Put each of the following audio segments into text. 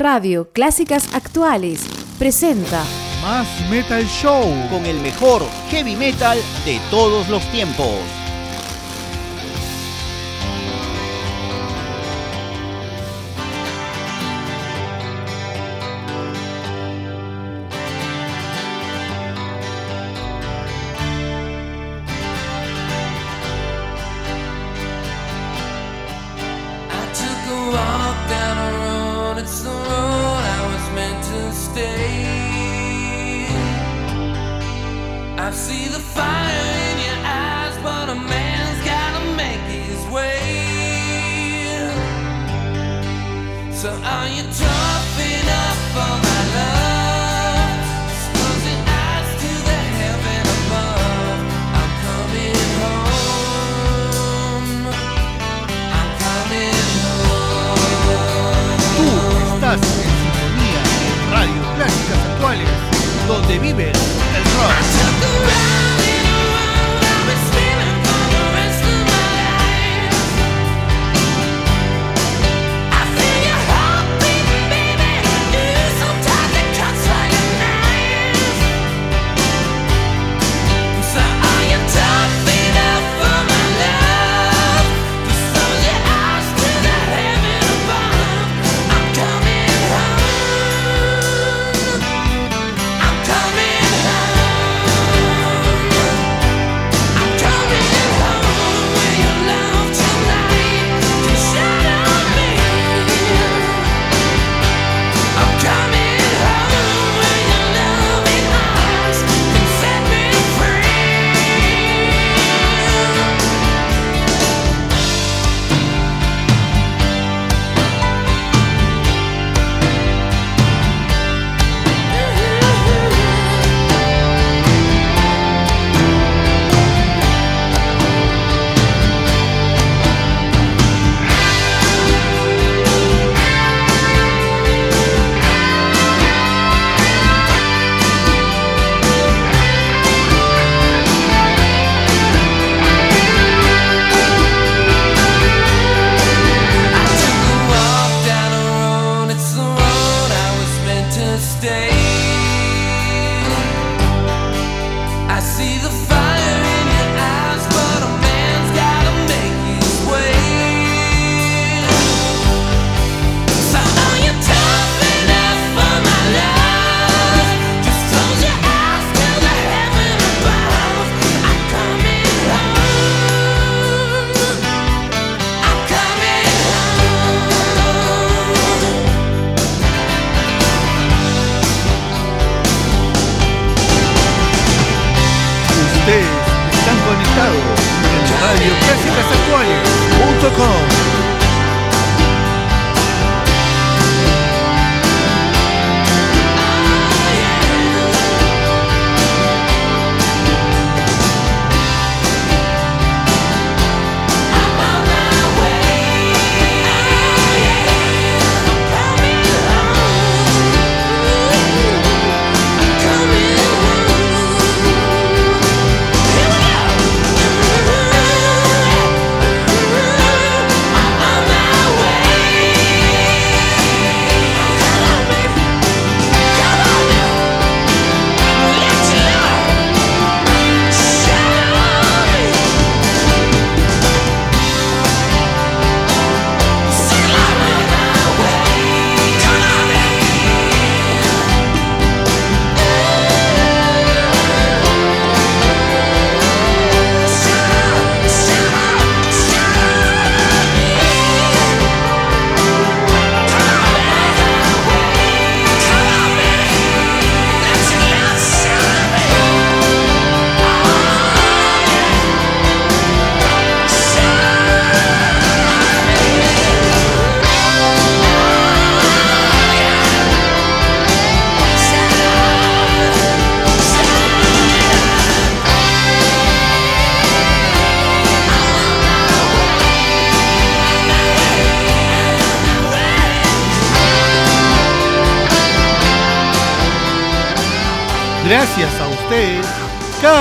Radio Clásicas Actuales presenta Más Metal Show con el mejor heavy metal de todos los tiempos.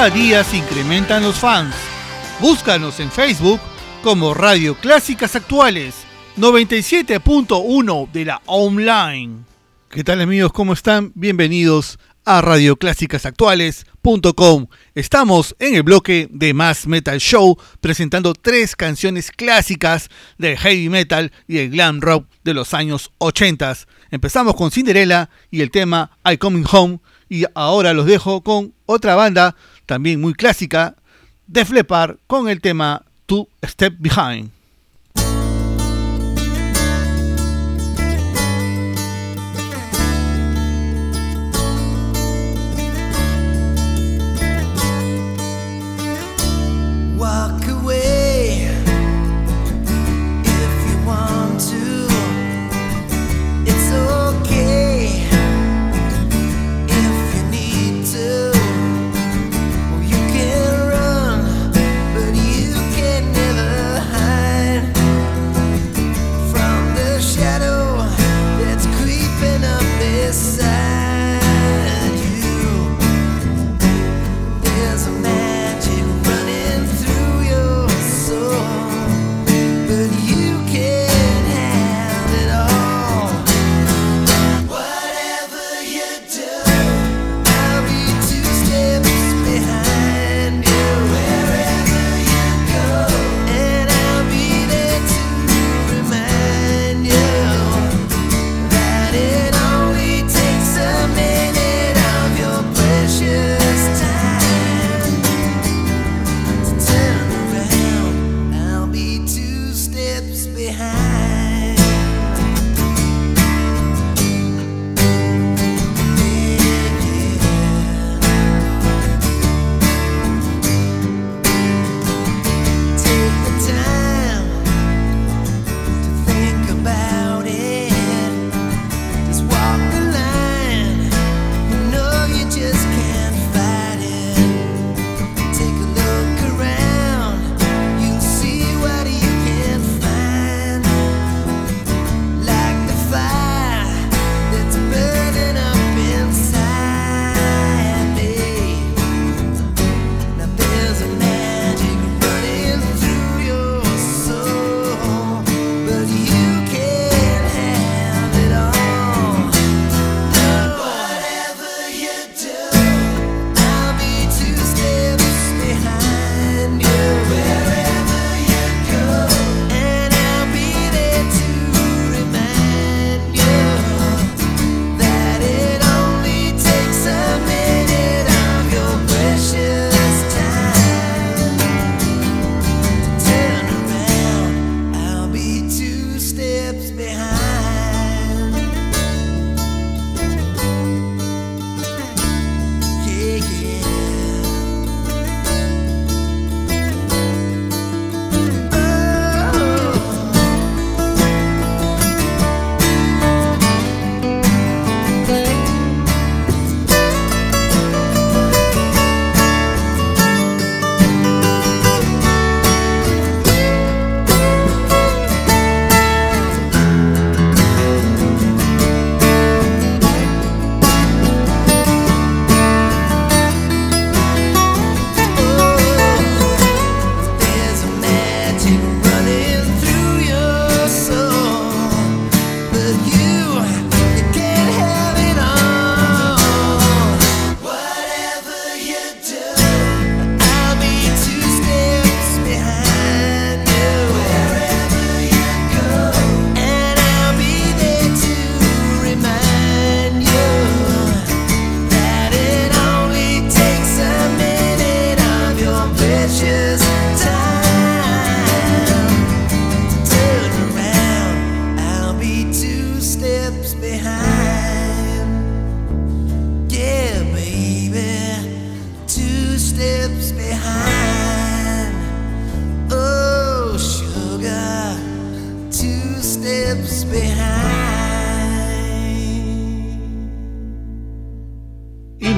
cada día se incrementan los fans. Búscanos en Facebook como Radio Clásicas Actuales 97.1 de la online. ¿Qué tal amigos? ¿Cómo están? Bienvenidos a radioclásicasactuales.com. Estamos en el bloque de Más Metal Show presentando tres canciones clásicas del heavy metal y el glam rock de los años 80. Empezamos con Cinderella y el tema I Coming Home y ahora los dejo con otra banda también muy clásica, de Flepar con el tema Two Step Behind.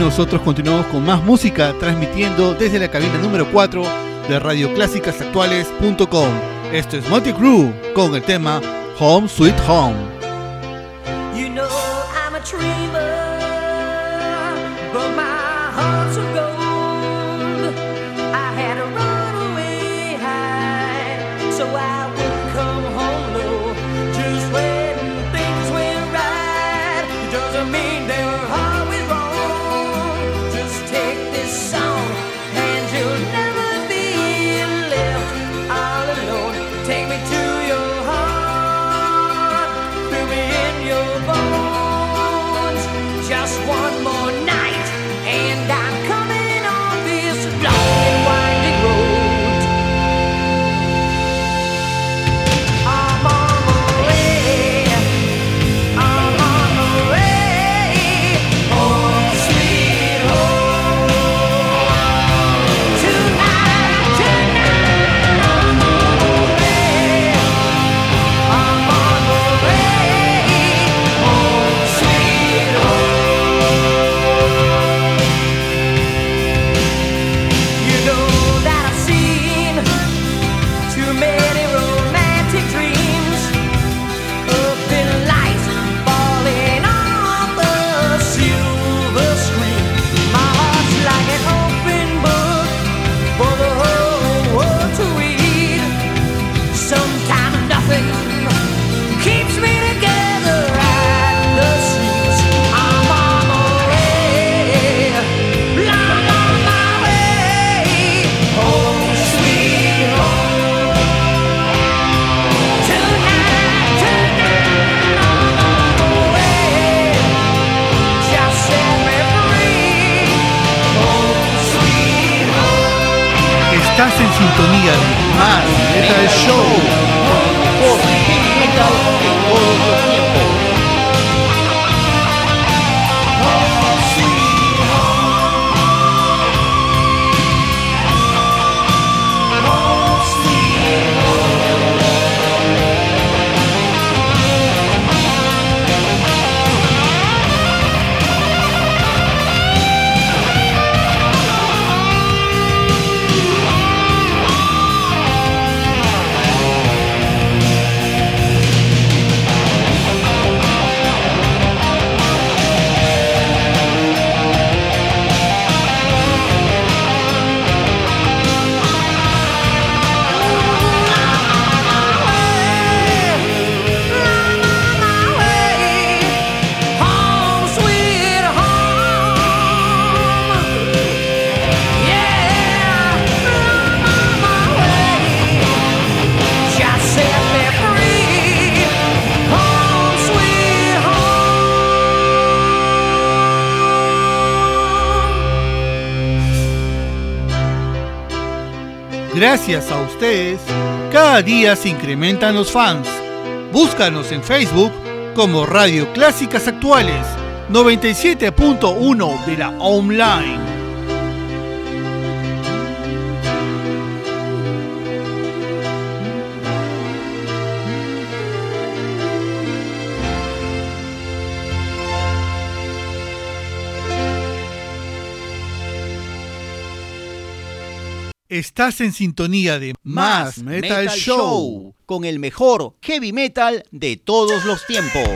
nosotros continuamos con más música transmitiendo desde la cabina número 4 de radioclásicasactuales.com. Esto es Monty Crew con el tema Home Sweet Home. Gracias a ustedes, cada día se incrementan los fans. Búscanos en Facebook como Radio Clásicas Actuales 97.1 de la Online. Estás en sintonía de Más Metal, metal Show con el mejor heavy metal de todos los tiempos.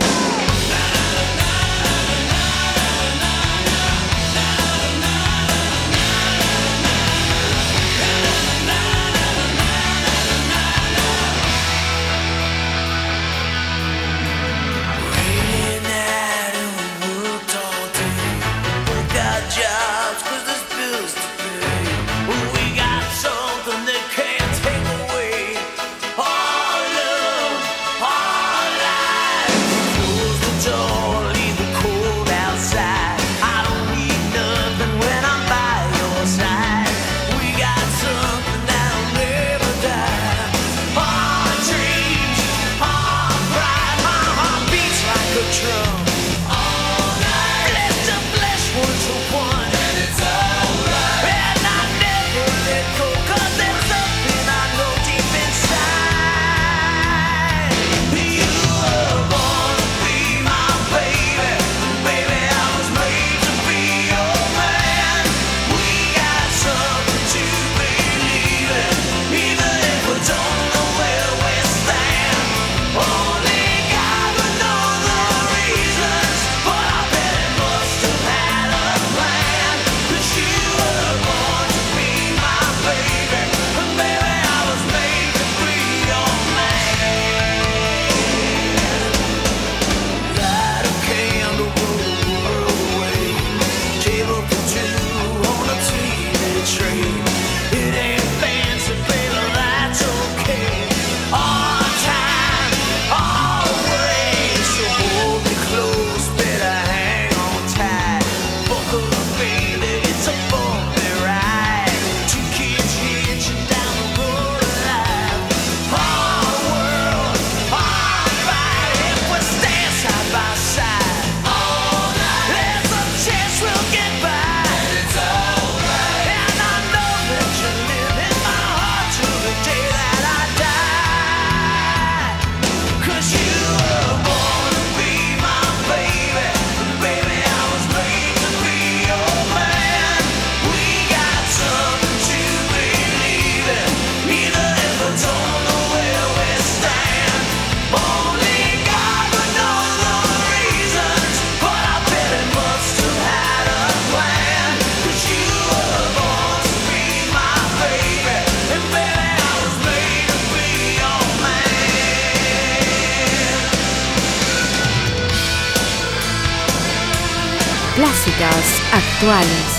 Actuales.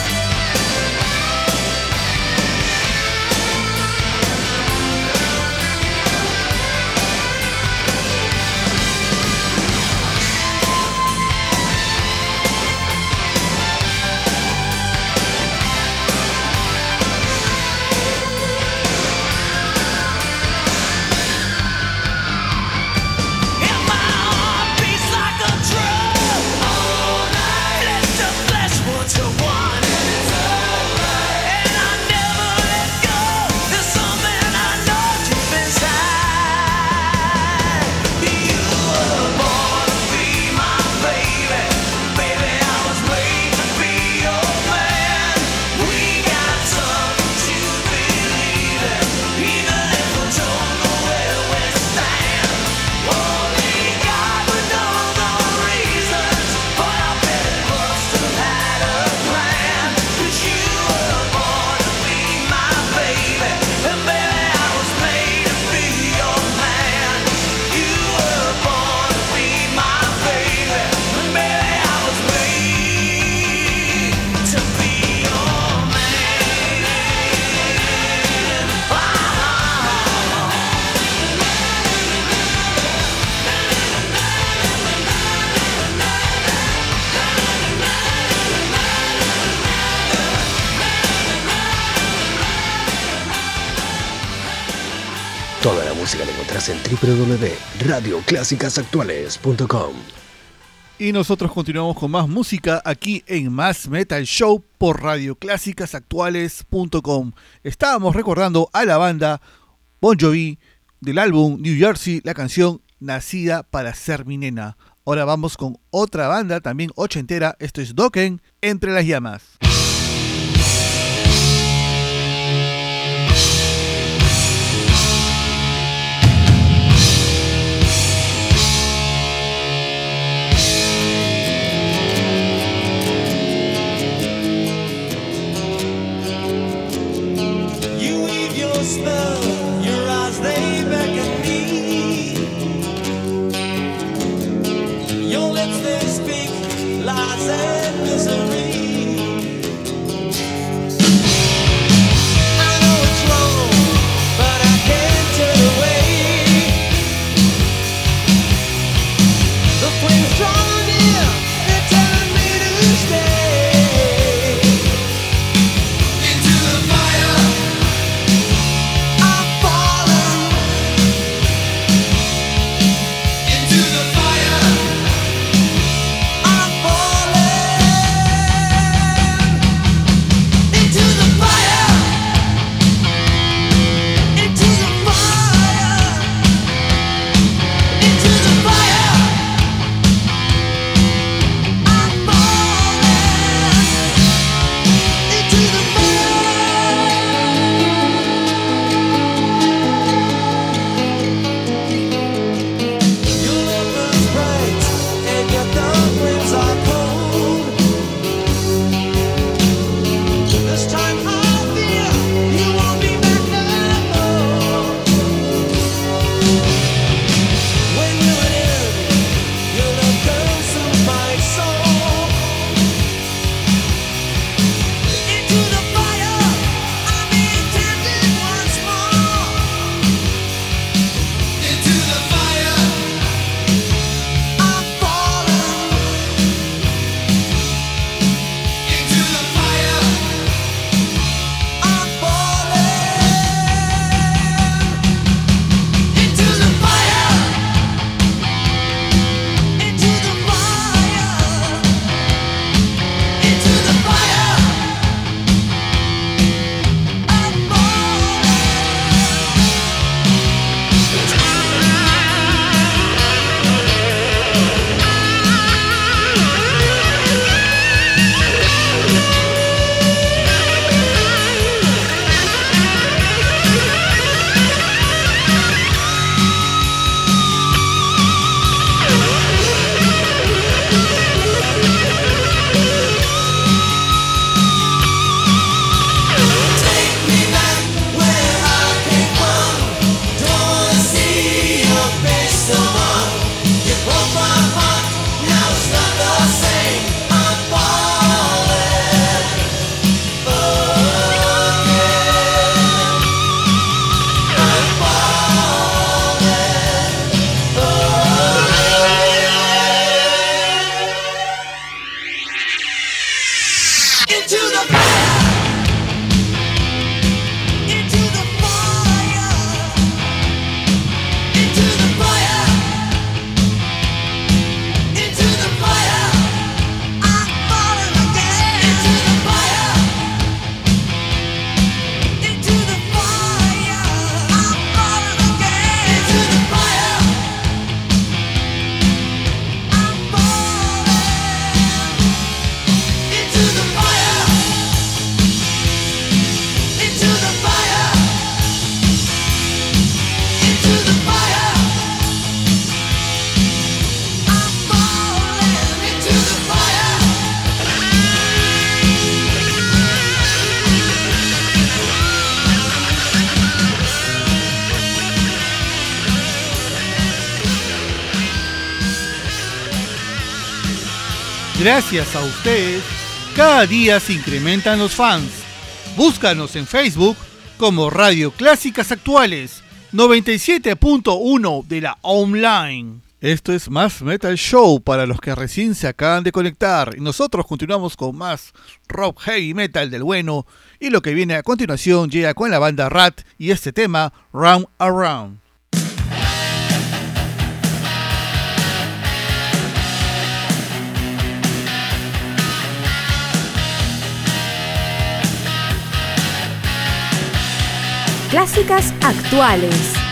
www.radioclásicasactuales.com. Y nosotros continuamos con más música aquí en Más Metal Show por radioclásicasactuales.com. Estábamos recordando a la banda Bon Jovi del álbum New Jersey, la canción Nacida para ser mi nena. Ahora vamos con otra banda, también ochentera, esto es Dokken, Entre las Llamas. gracias a ustedes, cada día se incrementan los fans. Búscanos en Facebook como Radio Clásicas Actuales 97.1 de la online. Esto es Más Metal Show para los que recién se acaban de conectar. Y nosotros continuamos con más rock heavy metal del bueno. Y lo que viene a continuación llega con la banda Rat y este tema Round Around. clásicas actuales.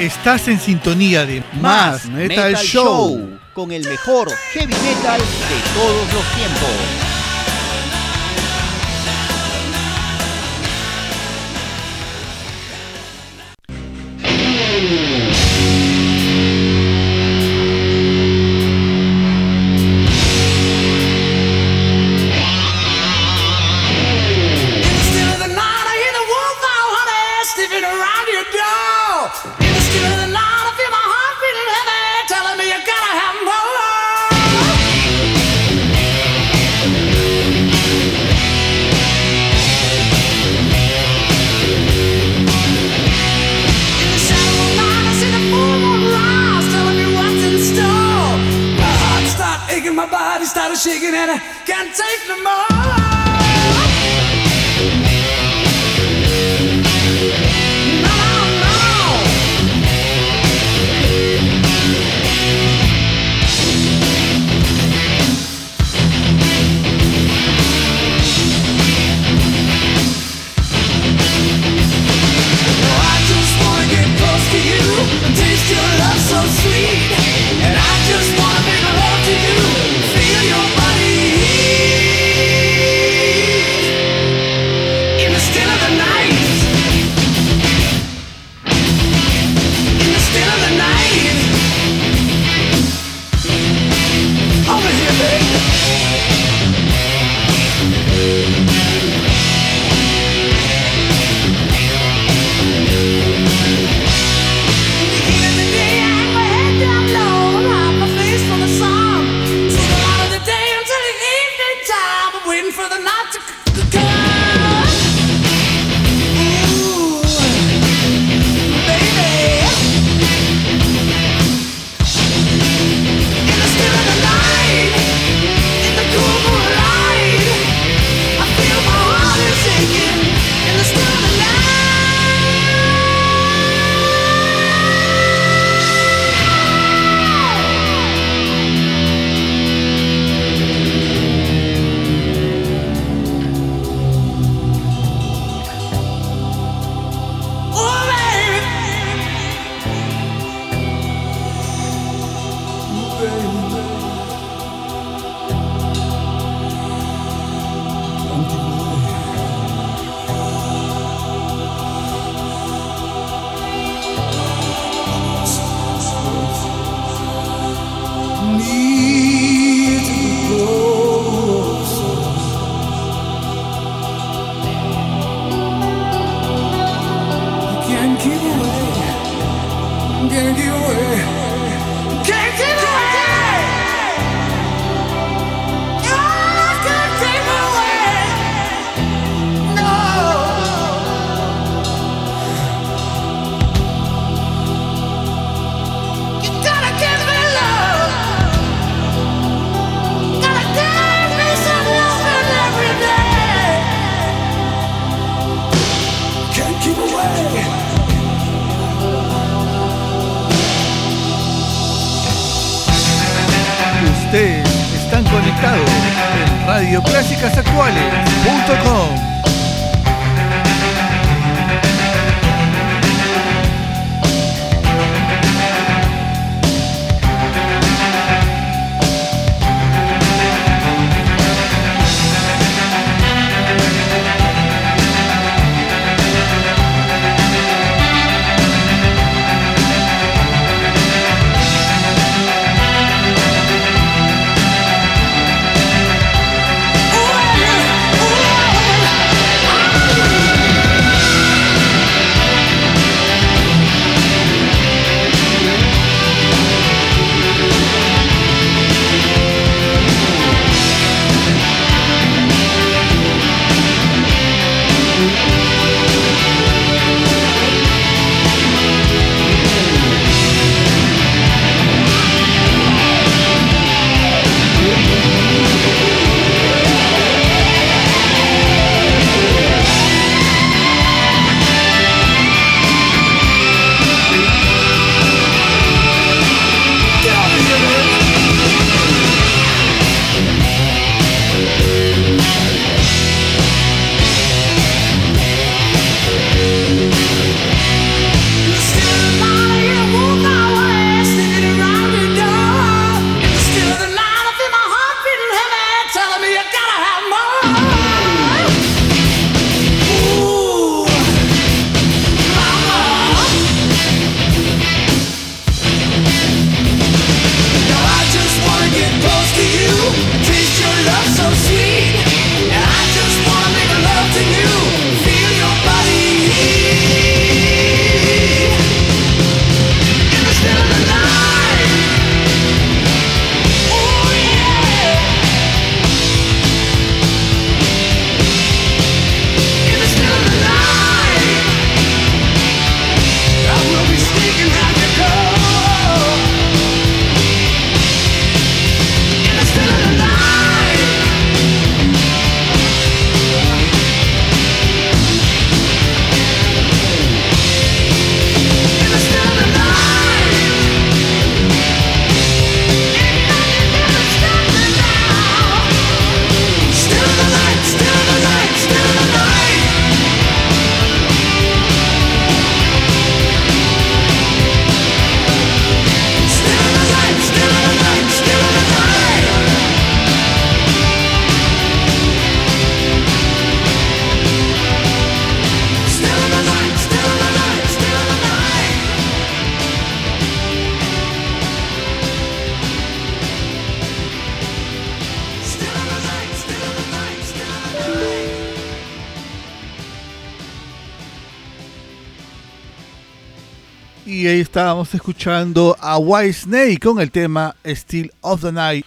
Estás en sintonía de Más Metal, Show con el mejor heavy metal de todos los tiempos. Y ahí estábamos escuchando a White Snake con el tema Still of the Night.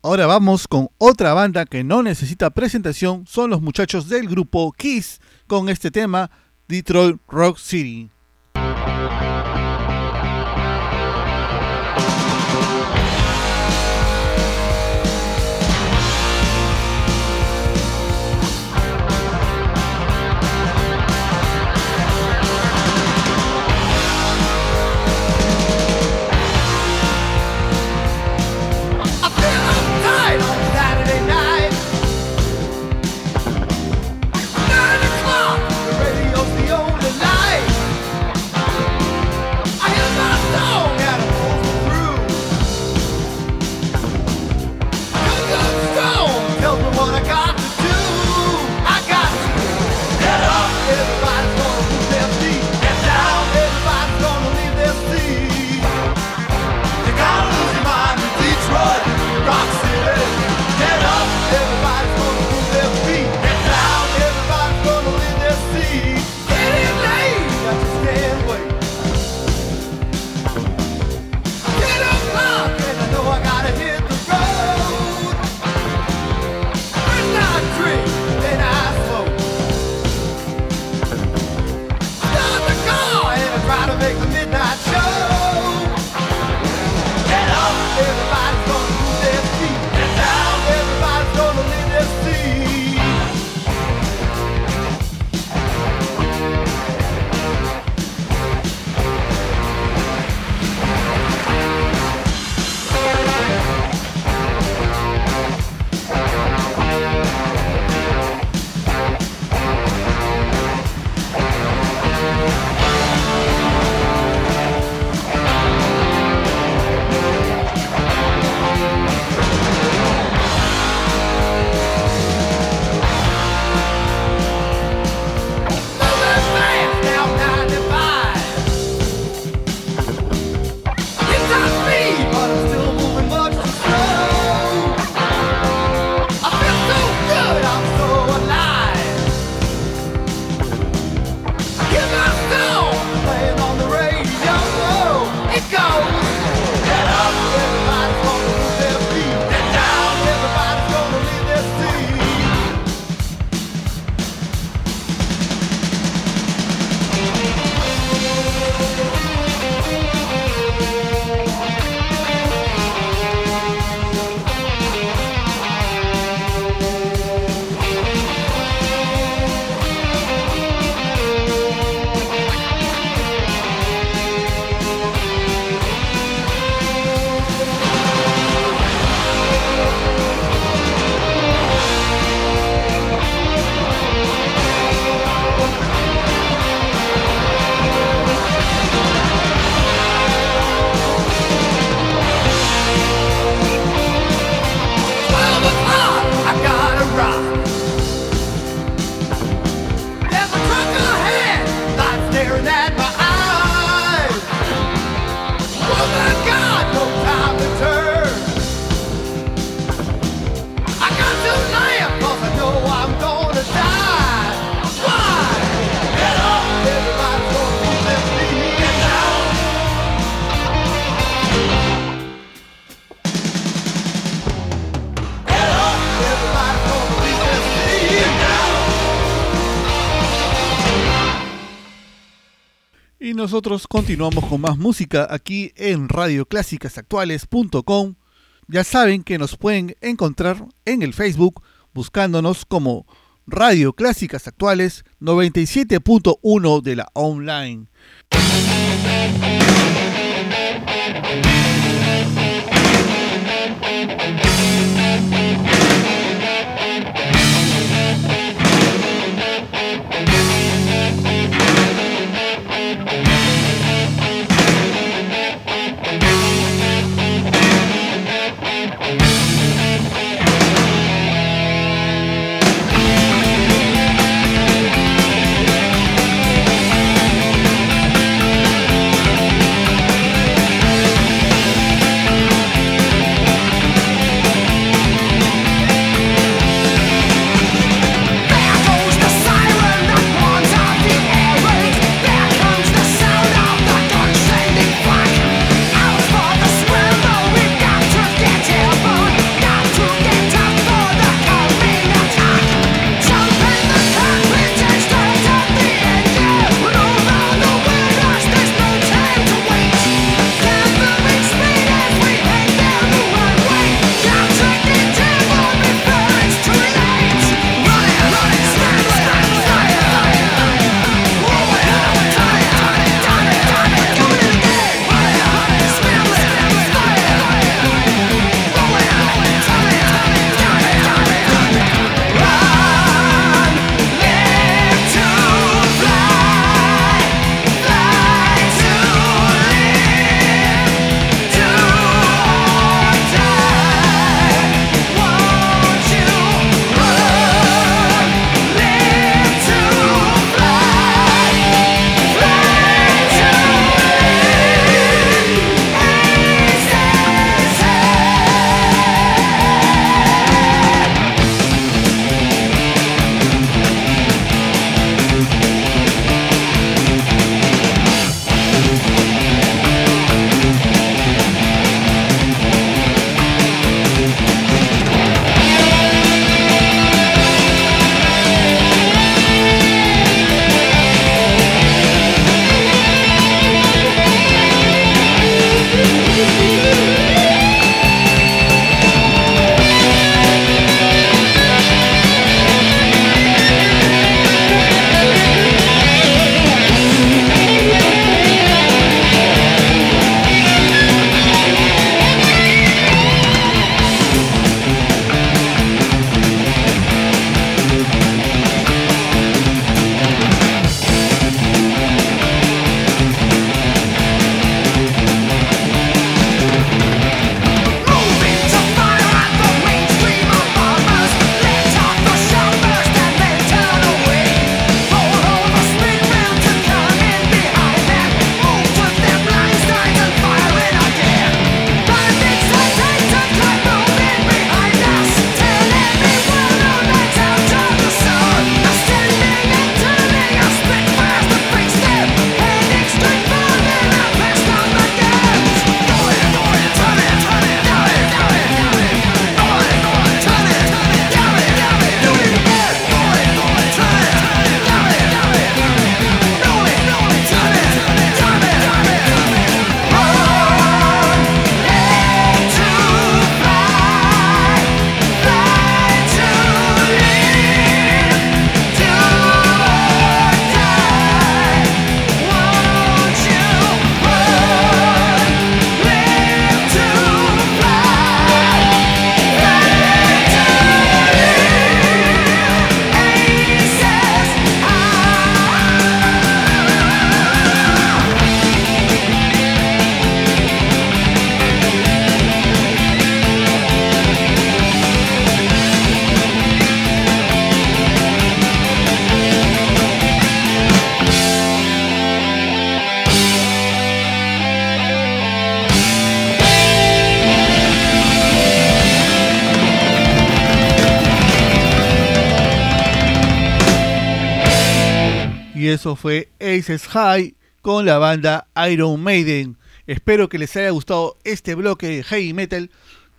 Ahora vamos con otra banda que no necesita presentación, son los muchachos del grupo Kiss con este tema Detroit Rock City. nosotros continuamos con más música aquí en radioclásicasactuales.com. Ya saben que nos pueden encontrar en el Facebook buscándonos como Radio Clásicas Actuales 97.1 de la online. Eso fue Aces High con la banda Iron Maiden. Espero que les haya gustado este bloque de heavy metal.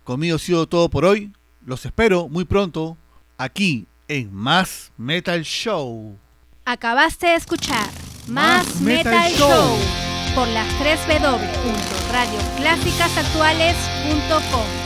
Conmigo ha sido todo por hoy. Los espero muy pronto aquí en Más Metal Show. Acabaste de escuchar Más, Más Metal, Metal Show. Show por las 3 www.radioclásicasactuales.com.